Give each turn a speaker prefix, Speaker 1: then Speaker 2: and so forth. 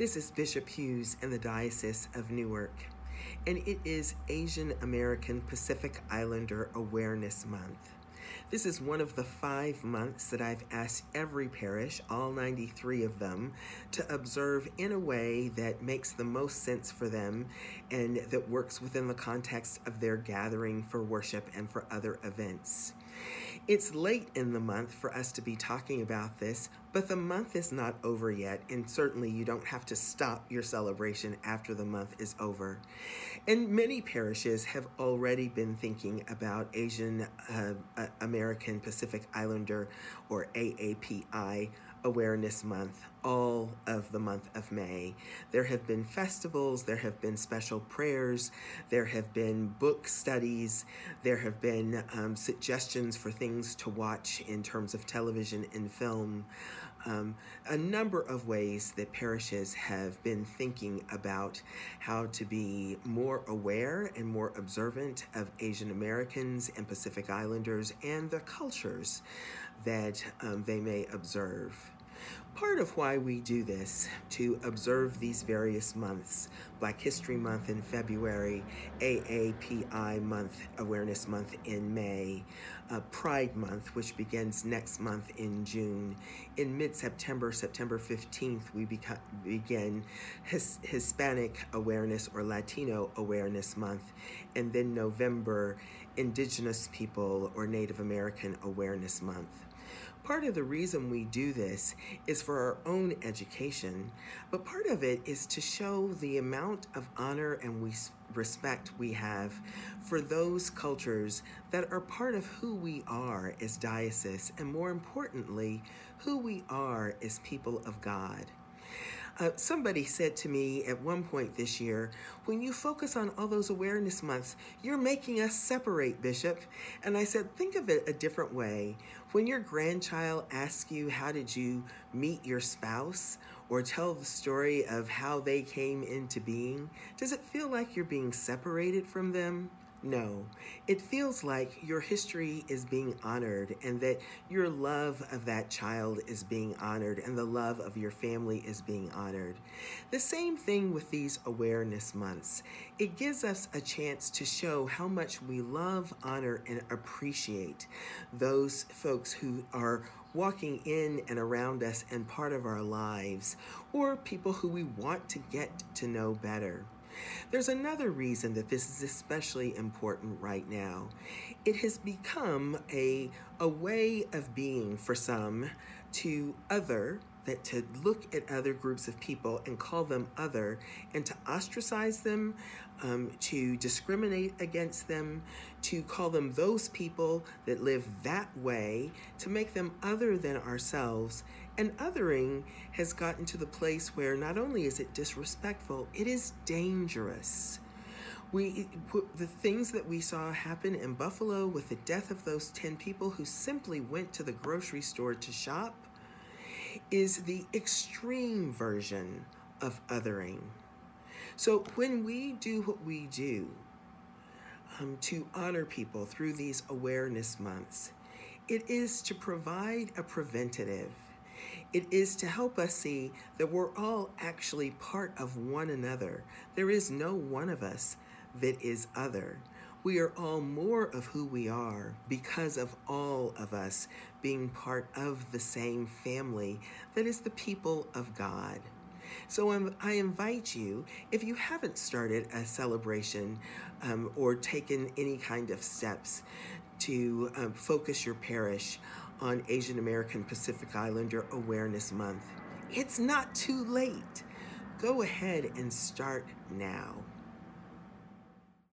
Speaker 1: This is Bishop Hughes in the Diocese of Newark, and it is Asian American Pacific Islander Awareness Month. This is one of the five months that I've asked every parish, all 93 of them, to observe in a way that makes the most sense for them and that works within the context of their gathering for worship and for other events. It's late in the month for us to be talking about this, but the month is not over yet, and certainly you don't have to stop your celebration after the month is over. And many parishes have already been thinking about Asian uh, American Pacific Islander or AAPI Awareness Month, all of the month of May. There have been festivals, there have been special prayers, there have been book studies, there have been um, suggestions for things to watch in terms of television and film. Um, a number of ways that parishes have been thinking about how to be more aware and more observant of Asian Americans and Pacific Islanders and the cultures that um, they may observe. Part of why we do this, to observe these various months, Black History Month in February, AAPI Month, Awareness Month in May, uh, Pride Month, which begins next month in June. In mid September, September 15th, we beca- begin His- Hispanic Awareness or Latino Awareness Month, and then November, Indigenous People or Native American Awareness Month. Part of the reason we do this is for our own education, but part of it is to show the amount of honor and we respect we have for those cultures that are part of who we are as diocese, and more importantly, who we are as people of God. Uh, somebody said to me at one point this year, when you focus on all those awareness months, you're making us separate, Bishop. And I said, think of it a different way. When your grandchild asks you, How did you meet your spouse? or tell the story of how they came into being, does it feel like you're being separated from them? No, it feels like your history is being honored and that your love of that child is being honored and the love of your family is being honored. The same thing with these awareness months. It gives us a chance to show how much we love, honor, and appreciate those folks who are walking in and around us and part of our lives, or people who we want to get to know better. There's another reason that this is especially important right now. It has become a, a way of being for some to other that to look at other groups of people and call them other and to ostracize them, um, to discriminate against them, to call them those people that live that way, to make them other than ourselves. And othering has gotten to the place where not only is it disrespectful, it is dangerous. We the things that we saw happen in Buffalo with the death of those 10 people who simply went to the grocery store to shop is the extreme version of othering. So when we do what we do um, to honor people through these awareness months, it is to provide a preventative. It is to help us see that we're all actually part of one another. There is no one of us that is other. We are all more of who we are because of all of us being part of the same family that is the people of God. So I invite you, if you haven't started a celebration um, or taken any kind of steps to um, focus your parish on Asian American Pacific Islander Awareness Month, it's not too late. Go ahead and start now.